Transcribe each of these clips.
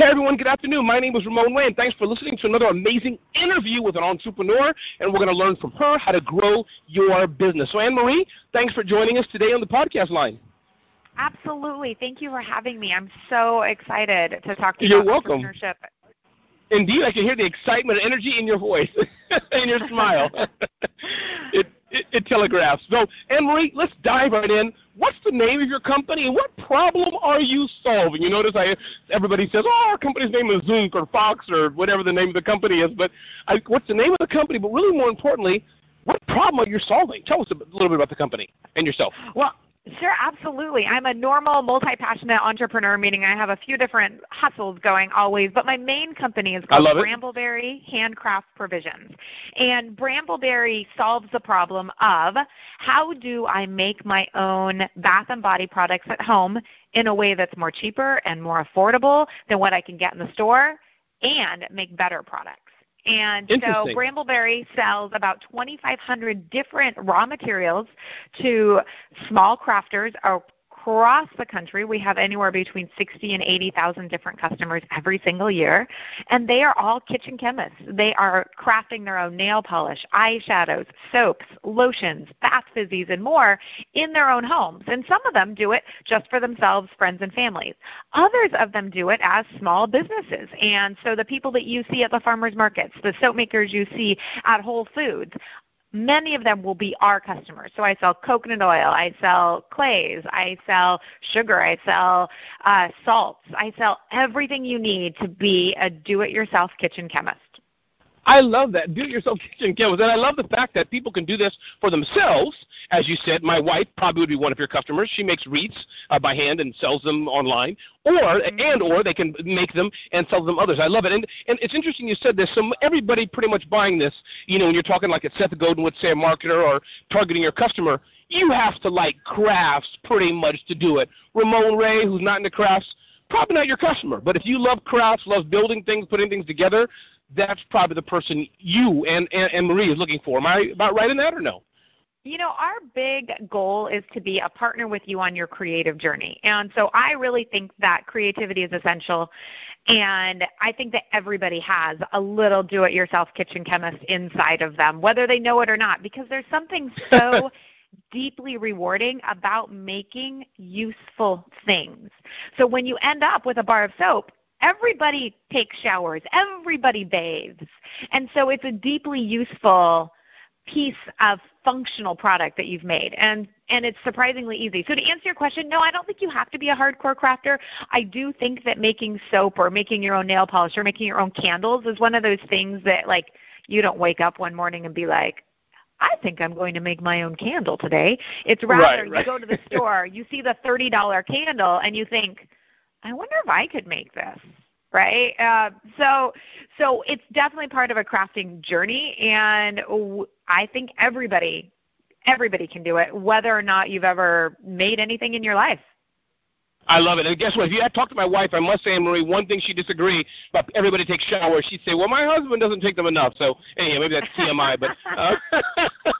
Hey everyone, good afternoon. My name is Ramon Ray, and thanks for listening to another amazing interview with an entrepreneur, and we're going to learn from her how to grow your business. So Anne Marie, thanks for joining us today on the podcast line. Absolutely. Thank you for having me. I'm so excited to talk to you You're about welcome. entrepreneurship. Indeed, I can hear the excitement and energy in your voice and your smile. it, it, it, telegraphs. So, Marie, let's dive right in. What's the name of your company and what problem are you solving? You notice I everybody says, "Oh, our company's name is Zunk or Fox or whatever the name of the company is," but I, what's the name of the company? But really, more importantly, what problem are you solving? Tell us a little bit about the company and yourself. Well, Sure, absolutely. I'm a normal, multi-passionate entrepreneur, meaning I have a few different hustles going always, but my main company is called Brambleberry Handcraft Provisions. And Brambleberry solves the problem of how do I make my own bath and body products at home in a way that's more cheaper and more affordable than what I can get in the store and make better products. And so Brambleberry sells about 2,500 different raw materials to small crafters across the country. We have anywhere between 60 and 80,000 different customers every single year, and they are all kitchen chemists. They are crafting their own nail polish, eyeshadows, soaps, lotions, bath fizzies, and more in their own homes. And some of them do it just for themselves, friends, and families. Others of them do it as small businesses. And so the people that you see at the farmers markets, the soap makers you see at Whole Foods, many of them will be our customers. So I sell coconut oil, I sell clays, I sell sugar, I sell uh, salts, I sell everything you need to be a do-it-yourself kitchen chemist. I love that. Do it yourself kitchen chemist. And I love the fact that people can do this for themselves. As you said, my wife probably would be one of your customers. She makes wreaths uh, by hand and sells them online. Or mm-hmm. and or they can make them and sell them others. I love it. And and it's interesting you said this. So everybody pretty much buying this, you know, when you're talking like a Seth Godin would say a marketer or targeting your customer, you have to like crafts pretty much to do it. Ramon Ray, who's not into crafts, probably not your customer. But if you love crafts, love building things, putting things together, that's probably the person you and, and, and Marie is looking for. Am I about right in that or no? You know, our big goal is to be a partner with you on your creative journey. And so I really think that creativity is essential. And I think that everybody has a little do it yourself kitchen chemist inside of them, whether they know it or not, because there's something so deeply rewarding about making useful things. So when you end up with a bar of soap, everybody takes showers, everybody bathes. And so it's a deeply useful piece of functional product that you've made and and it's surprisingly easy. So to answer your question, no, I don't think you have to be a hardcore crafter. I do think that making soap or making your own nail polish or making your own candles is one of those things that like you don't wake up one morning and be like, I think I'm going to make my own candle today. It's rather right, right. you go to the store, you see the $30 candle and you think, I wonder if I could make this right? Uh, so, so it's definitely part of a crafting journey, and I think everybody, everybody can do it, whether or not you've ever made anything in your life. I love it. And guess what? If you had talked to my wife, I must say, Marie, one thing she disagreed about everybody takes showers. She'd say, well, my husband doesn't take them enough. So, anyway, maybe that's TMI. But uh.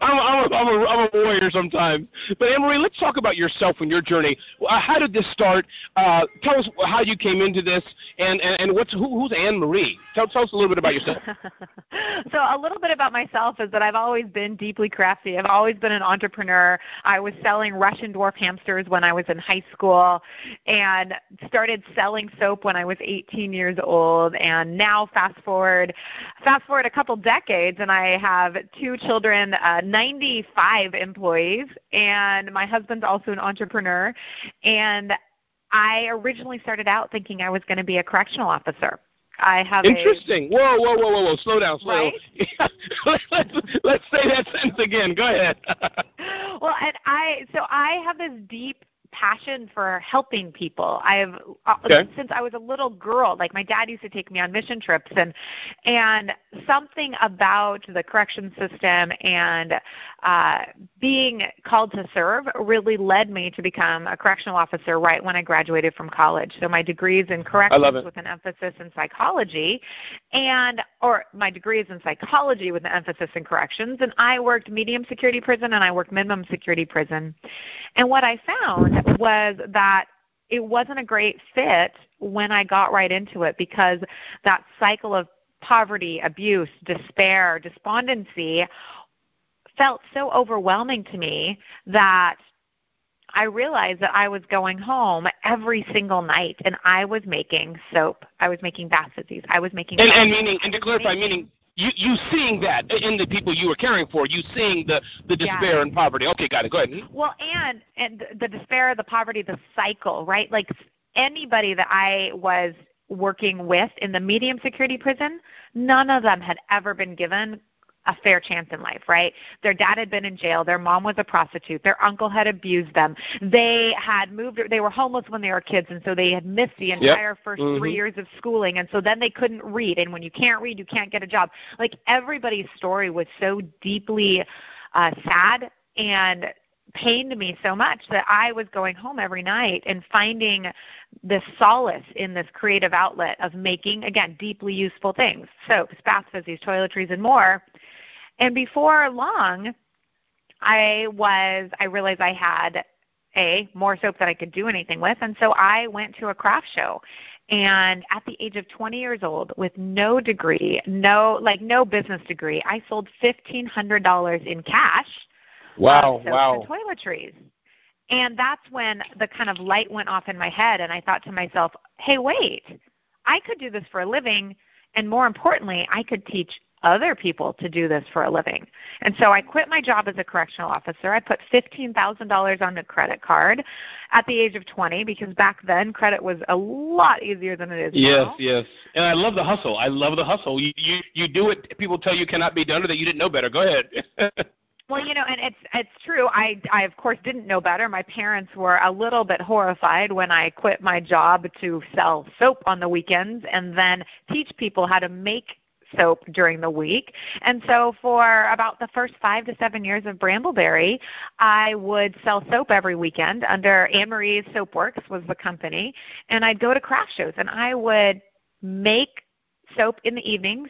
I'm, I'm, a, I'm, a, I'm a warrior sometimes. But, Anne Marie, let's talk about yourself and your journey. Uh, how did this start? Uh, tell us how you came into this, and, and, and what's who, who's Anne Marie? Tell, tell us a little bit about yourself. so, a little bit about myself is that I've always been deeply crafty. I've always been an entrepreneur. I was selling Russian dwarf hamsters when I was in high school and started selling soap when I was 18 years old and now fast forward fast forward a couple decades and I have two children, uh, 95 employees and my husband's also an entrepreneur and I originally started out thinking I was going to be a correctional officer. I have interesting. A, whoa, whoa, whoa, whoa, whoa! Slow down, slow. Right? let's, let's say that sentence again. Go ahead. well, and I so I have this deep passion for helping people. I've uh, okay. since I was a little girl, like my dad used to take me on mission trips and and something about the correction system and uh, being called to serve really led me to become a correctional officer right when I graduated from college. So my degree is in corrections with an emphasis in psychology and or my degree is in psychology with an emphasis in corrections and I worked medium security prison and I worked minimum security prison. And what I found was that it wasn't a great fit when I got right into it because that cycle of poverty, abuse, despair, despondency felt so overwhelming to me that I realized that I was going home every single night and I was making soap. I was making bath fizzies. I was making and, and meaning and to clarify, meaning you you seeing that in the people you were caring for, you seeing the the despair and poverty. Okay, got it. Go ahead. Mm-hmm. Well, and and the despair, the poverty, the cycle, right? Like anybody that I was working with in the medium security prison, none of them had ever been given a fair chance in life, right? Their dad had been in jail, their mom was a prostitute, their uncle had abused them. They had moved they were homeless when they were kids and so they had missed the entire yep. 1st mm-hmm. 3 years of schooling and so then they couldn't read and when you can't read, you can't get a job. Like everybody's story was so deeply uh sad and pained me so much that I was going home every night and finding this solace in this creative outlet of making, again, deeply useful things soaps, bath fizzies, toiletries, and more. And before long, I was, I realized I had a more soap that I could do anything with. And so I went to a craft show. And at the age of 20 years old, with no degree, no like no business degree, I sold $1,500 in cash Wow, wow. And toiletries. And that's when the kind of light went off in my head, and I thought to myself, hey, wait, I could do this for a living, and more importantly, I could teach other people to do this for a living. And so I quit my job as a correctional officer. I put $15,000 on a credit card at the age of 20 because back then credit was a lot easier than it is yes, now. Yes, yes. And I love the hustle. I love the hustle. You you you do it people tell you cannot be done or that you didn't know better. Go ahead. Well, you know, and it's it's true. I I of course didn't know better. My parents were a little bit horrified when I quit my job to sell soap on the weekends and then teach people how to make soap during the week. And so for about the first five to seven years of Brambleberry, I would sell soap every weekend under Anne Marie's Soapworks was the company. And I'd go to craft shows and I would make soap in the evenings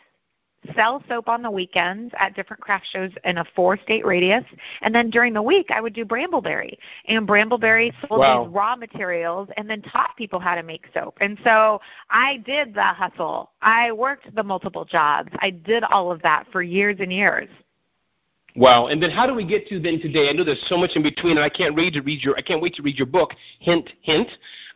sell soap on the weekends at different craft shows in a four state radius. And then during the week, I would do Brambleberry. And Brambleberry sold wow. these raw materials and then taught people how to make soap. And so I did the hustle. I worked the multiple jobs. I did all of that for years and years. Wow. And then how do we get to then today? I know there's so much in between, and I can't read to read your. I can't wait to read your book. Hint, hint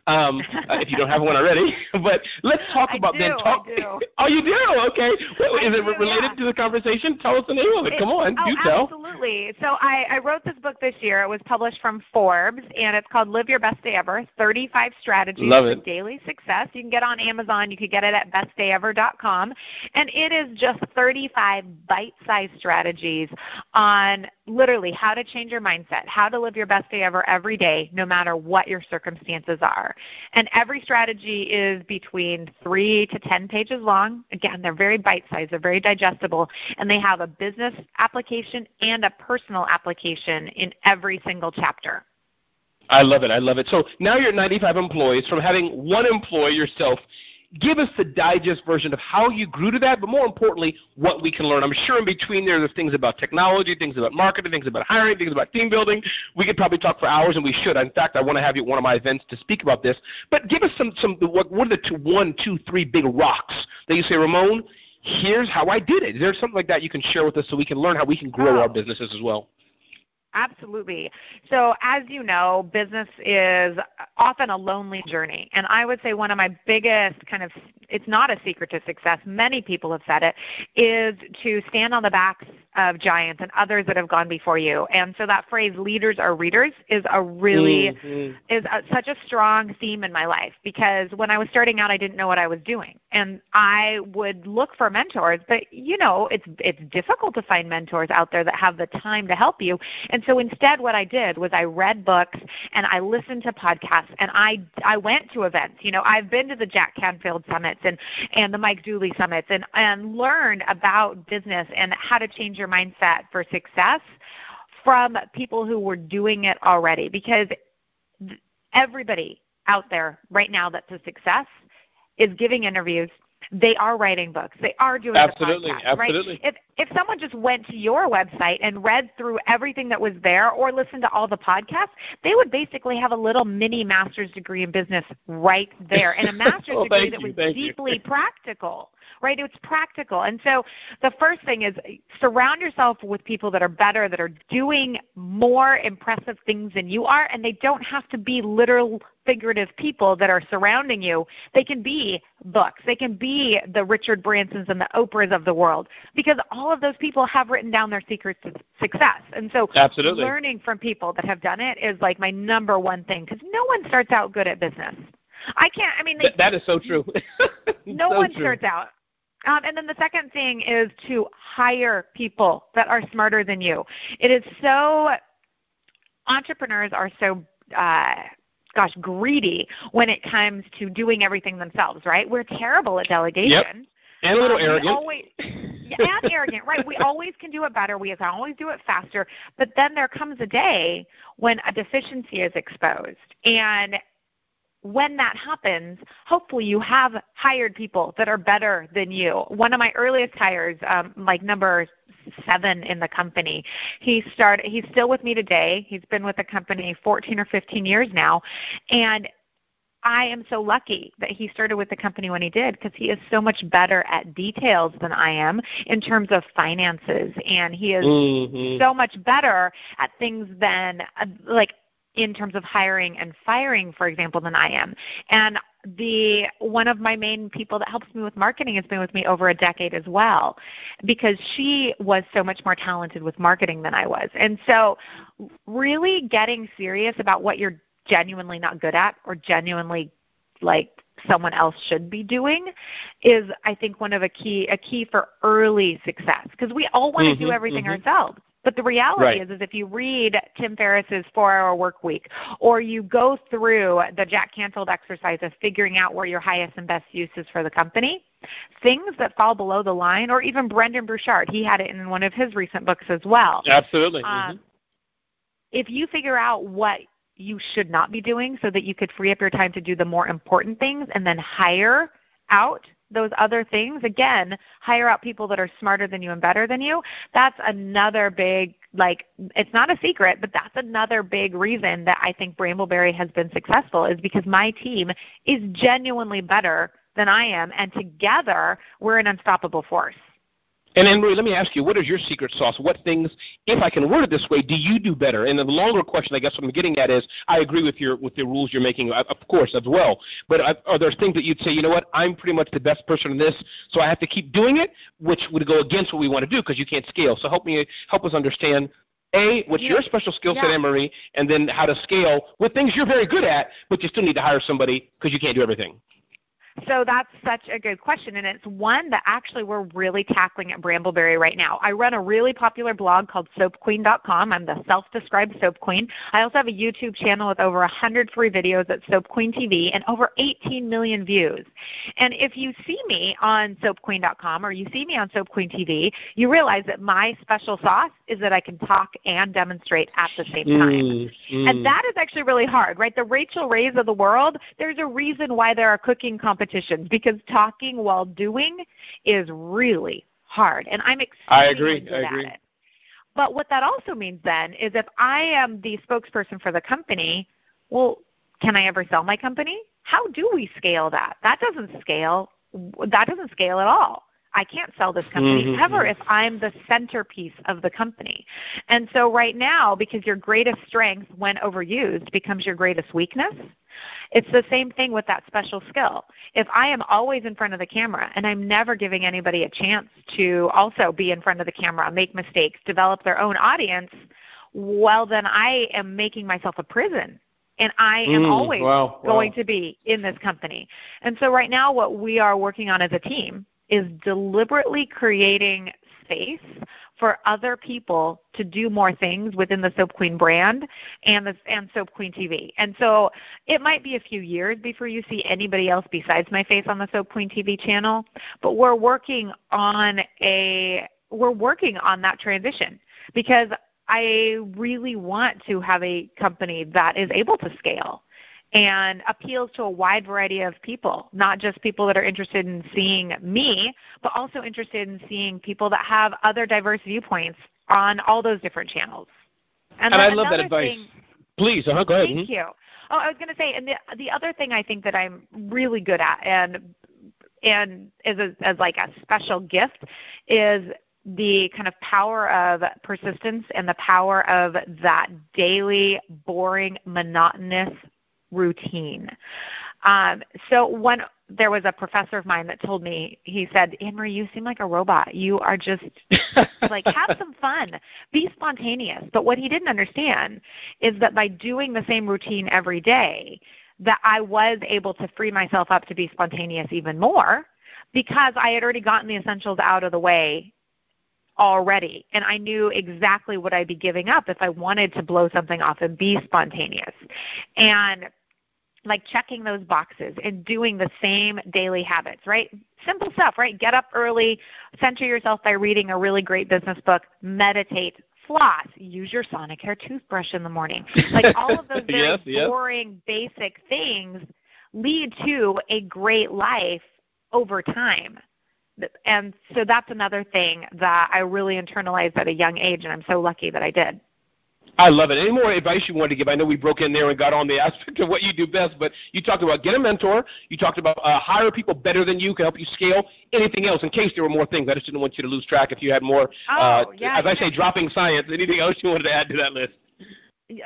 um, uh, if you don't have one already. but let's talk I about do, then. Talk. I do. Oh, you do? Okay. Well, is do, it related yeah. to the conversation? Tell us the name of it. it Come on, oh, you tell. Absolutely. So I, I wrote this book this year. It was published from Forbes, and it's called Live Your Best Day Ever: 35 Strategies for. Daily Success. You can get on Amazon. You can get it at bestdayever.com, and it is just 35 bite-sized strategies on literally how to change your mindset, how to live your best day ever every day, no matter what your circumstances are. And every strategy is between three to 10 pages long. Again, they're very bite sized, they're very digestible, and they have a business application and a personal application in every single chapter. I love it. I love it. So now you're 95 employees. From having one employee yourself, give us the digest version of how you grew to that, but more importantly, what we can learn. I'm sure in between there, there's things about technology, things about marketing, things about hiring, things about team building. We could probably talk for hours, and we should. In fact, I want to have you at one of my events to speak about this. But give us some, some what, what are the two, one, two, three big rocks that you say, Ramon, here's how I did it. Is there something like that you can share with us so we can learn how we can grow our businesses as well? Absolutely. So, as you know, business is often a lonely journey. And I would say one of my biggest kind of, it's not a secret to success, many people have said it, is to stand on the backs of giants and others that have gone before you. And so that phrase, leaders are readers, is a really, mm-hmm. is a, such a strong theme in my life because when I was starting out, I didn't know what I was doing. And I would look for mentors, but you know, it's, it's difficult to find mentors out there that have the time to help you. And so instead what I did was I read books and I listened to podcasts and I I went to events. You know, I've been to the Jack Canfield summits and and the Mike Dooley summits and and learned about business and how to change your mindset for success from people who were doing it already. Because everybody out there right now that's a success is giving interviews they are writing books. They are doing absolutely, the podcast, absolutely. Right? If if someone just went to your website and read through everything that was there or listened to all the podcasts, they would basically have a little mini master's degree in business right there and a master's well, degree that you, was deeply practical right? It's practical. And so the first thing is surround yourself with people that are better, that are doing more impressive things than you are, and they don't have to be literal figurative people that are surrounding you. They can be books. They can be the Richard Bransons and the Oprahs of the world because all of those people have written down their secrets to success. And so Absolutely. learning from people that have done it is like my number one thing because no one starts out good at business. I can't. I mean, they, that is so true. no so one true. starts out. Um, and then the second thing is to hire people that are smarter than you. It is so, entrepreneurs are so, uh, gosh, greedy when it comes to doing everything themselves, right? We're terrible at delegation. Yep. And a little um, arrogant. Always, yeah, and arrogant, right? We always can do it better. We can always do it faster. But then there comes a day when a deficiency is exposed. And when that happens, hopefully you have hired people that are better than you. One of my earliest hires, um, like number seven in the company, he started. He's still with me today. He's been with the company 14 or 15 years now, and I am so lucky that he started with the company when he did because he is so much better at details than I am in terms of finances and he is mm-hmm. so much better at things than uh, like in terms of hiring and firing, for example, than I am. And the one of my main people that helps me with marketing has been with me over a decade as well because she was so much more talented with marketing than I was. And so really getting serious about what you're genuinely not good at or genuinely like someone else should be doing is I think one of a key a key for early success because we all want to mm-hmm, do everything mm-hmm. ourselves. But the reality right. is, is if you read Tim Ferriss's four-hour work week, or you go through the Jack Canfield exercise of figuring out where your highest and best use is for the company, things that fall below the line, or even Brendon Burchard, he had it in one of his recent books as well. Absolutely. Um, mm-hmm. If you figure out what you should not be doing so that you could free up your time to do the more important things and then hire out those other things. Again hire out people that are smarter than you and better than you. That's another big like it's not a secret but that's another big reason that i think brambleberry has been successful is because my team is genuinely better than i am and together we're an unstoppable force and Anne Marie, let me ask you, what is your secret sauce? What things, if I can word it this way, do you do better? And the longer question, I guess, what I'm getting at is, I agree with your with the rules you're making, uh, of course, as well. But are there things that you'd say, you know what, I'm pretty much the best person in this, so I have to keep doing it, which would go against what we want to do because you can't scale. So help me help us understand a, what's yeah. your special skill set, yeah. Anne Marie, and then how to scale with things you're very good at, but you still need to hire somebody because you can't do everything. So that's such a good question, and it's one that actually we're really tackling at Brambleberry right now. I run a really popular blog called SoapQueen.com. I'm the self-described Soap Queen. I also have a YouTube channel with over 100 free videos at Soap Queen TV and over 18 million views. And if you see me on SoapQueen.com or you see me on Soap Queen TV, you realize that my special sauce is that I can talk and demonstrate at the same time. Mm, mm. And that is actually really hard, right? The Rachael Rays of the world, there's a reason why there are cooking competitions because talking while doing is really hard. And I'm extremely I agree. good I agree. at it. But what that also means then is if I am the spokesperson for the company, well, can I ever sell my company? How do we scale that? That doesn't scale. That doesn't scale at all. I can't sell this company mm-hmm. ever if I'm the centerpiece of the company. And so right now, because your greatest strength when overused becomes your greatest weakness, it's the same thing with that special skill. If I am always in front of the camera and I'm never giving anybody a chance to also be in front of the camera, make mistakes, develop their own audience, well then I am making myself a prison and I am mm, always wow, going wow. to be in this company. And so right now what we are working on as a team is deliberately creating space for other people to do more things within the Soap Queen brand and the and Soap Queen TV. And so it might be a few years before you see anybody else besides my face on the Soap Queen TV channel, but we're working on a we're working on that transition because I really want to have a company that is able to scale and appeals to a wide variety of people, not just people that are interested in seeing me, but also interested in seeing people that have other diverse viewpoints on all those different channels. And, and I love that advice. Thing, Please, uh-huh, go ahead. Thank mm-hmm. you. Oh, I was going to say, and the the other thing I think that I'm really good at, and and as a, as like a special gift, is the kind of power of persistence and the power of that daily, boring, monotonous routine. Um, so one, there was a professor of mine that told me, he said, Anne-Marie, you seem like a robot. You are just like, have some fun. Be spontaneous. But what he didn't understand is that by doing the same routine every day, that I was able to free myself up to be spontaneous even more because I had already gotten the essentials out of the way already and I knew exactly what I'd be giving up if I wanted to blow something off and be spontaneous. And like checking those boxes and doing the same daily habits, right? Simple stuff, right? Get up early, center yourself by reading a really great business book, meditate, floss, use your Sonicare toothbrush in the morning. Like all of those very yes, boring, yes. basic things lead to a great life over time. And so that's another thing that I really internalized at a young age, and I'm so lucky that I did. I love it. Any more advice you wanted to give? I know we broke in there and got on the aspect of what you do best, but you talked about get a mentor. You talked about uh, hire people better than you can help you scale. Anything else? In case there were more things, I just didn't want you to lose track. If you had more, oh, uh, yeah, as I say, dropping science. Anything else you wanted to add to that list?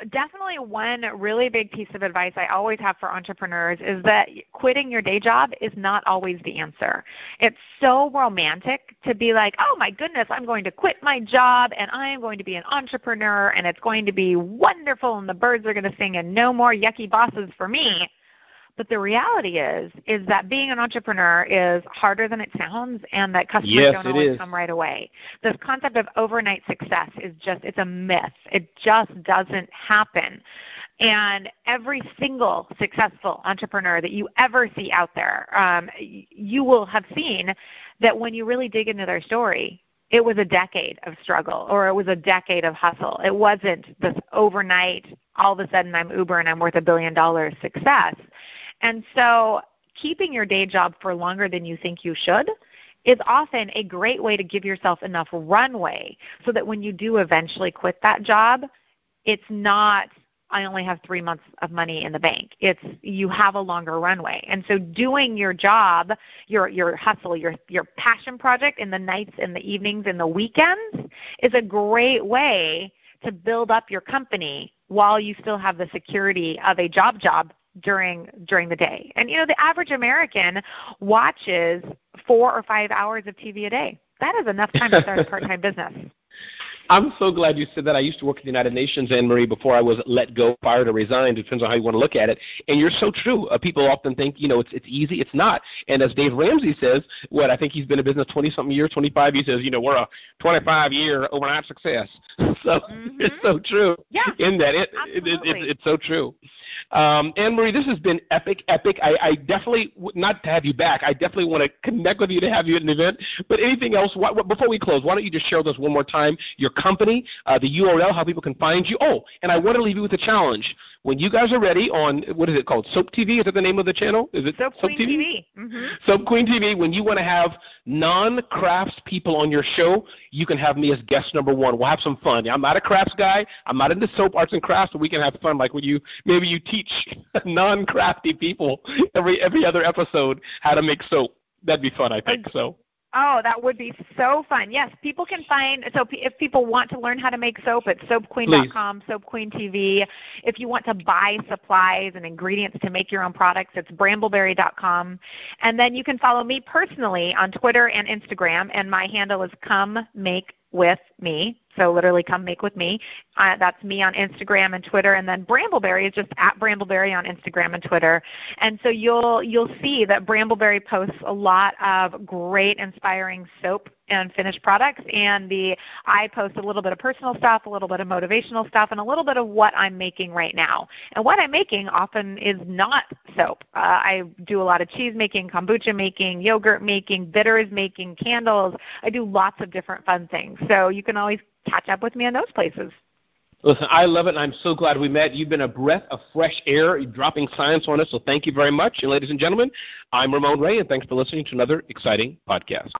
Definitely one really big piece of advice I always have for entrepreneurs is that quitting your day job is not always the answer. It's so romantic to be like, oh my goodness, I'm going to quit my job and I am going to be an entrepreneur and it's going to be wonderful and the birds are going to sing and no more yucky bosses for me. But the reality is, is that being an entrepreneur is harder than it sounds, and that customers yes, don't always is. come right away. This concept of overnight success is just, it's a myth. It just doesn't happen. And every single successful entrepreneur that you ever see out there, um, you will have seen that when you really dig into their story, it was a decade of struggle or it was a decade of hustle. It wasn't this overnight, all of a sudden I'm Uber and I'm worth a billion dollars success. And so keeping your day job for longer than you think you should is often a great way to give yourself enough runway so that when you do eventually quit that job, it's not I only have three months of money in the bank. It's you have a longer runway. And so doing your job, your your hustle, your your passion project in the nights and the evenings and the weekends is a great way to build up your company while you still have the security of a job job during during the day. And you know, the average American watches four or five hours of TV a day. That is enough time to start a part-time business. I'm so glad you said that. I used to work at the United Nations, Anne Marie, before I was let go, fired, or resigned. It depends on how you want to look at it. And you're so true. Uh, people often think, you know, it's it's easy. It's not. And as Dave Ramsey says, what I think he's been in business 20 something years, 25. He says, you know, we're a 25 year overnight success. so mm-hmm. it's so true. Yeah. In that it, it, it, it it's so true. Um, Anne Marie, this has been epic, epic. I, I definitely not to have you back. I definitely want to connect with you to have you at an event. But anything else? What, before we close, why don't you just share with us one more time your company? Uh, the URL, how people can find you. Oh, and I want to leave you with a challenge. When you guys are ready on, what is it called? Soap TV? Is that the name of the channel? Is it Soap, Soap Queen TV? TV. Mm-hmm. Soap Queen TV. When you want to have non-crafts people on your show, you can have me as guest number one. We'll have some fun. I'm not a crafts guy. I'm not into soap arts and crafts, but we can have fun. Like when you maybe you teach non-crafty people every every other episode how to make soap. That'd be fun, I think. So. Oh, that would be so fun. Yes, people can find, so if people want to learn how to make soap, it's soapqueen.com, soapqueentv. If you want to buy supplies and ingredients to make your own products, it's brambleberry.com. And then you can follow me personally on Twitter and Instagram, and my handle is come make with me. So literally come make with me. Uh, that's me on Instagram and Twitter, and then Brambleberry is just at Brambleberry on Instagram and Twitter. And so you'll you'll see that Brambleberry posts a lot of great, inspiring soap and finished products. And the I post a little bit of personal stuff, a little bit of motivational stuff, and a little bit of what I'm making right now. And what I'm making often is not soap. Uh, I do a lot of cheese making, kombucha making, yogurt making, bitters making, candles. I do lots of different fun things. So you can always catch up with me in those places. Listen, I love it, and I'm so glad we met. You've been a breath of fresh air, dropping science on us, so thank you very much. And ladies and gentlemen, I'm Ramon Ray, and thanks for listening to another exciting podcast.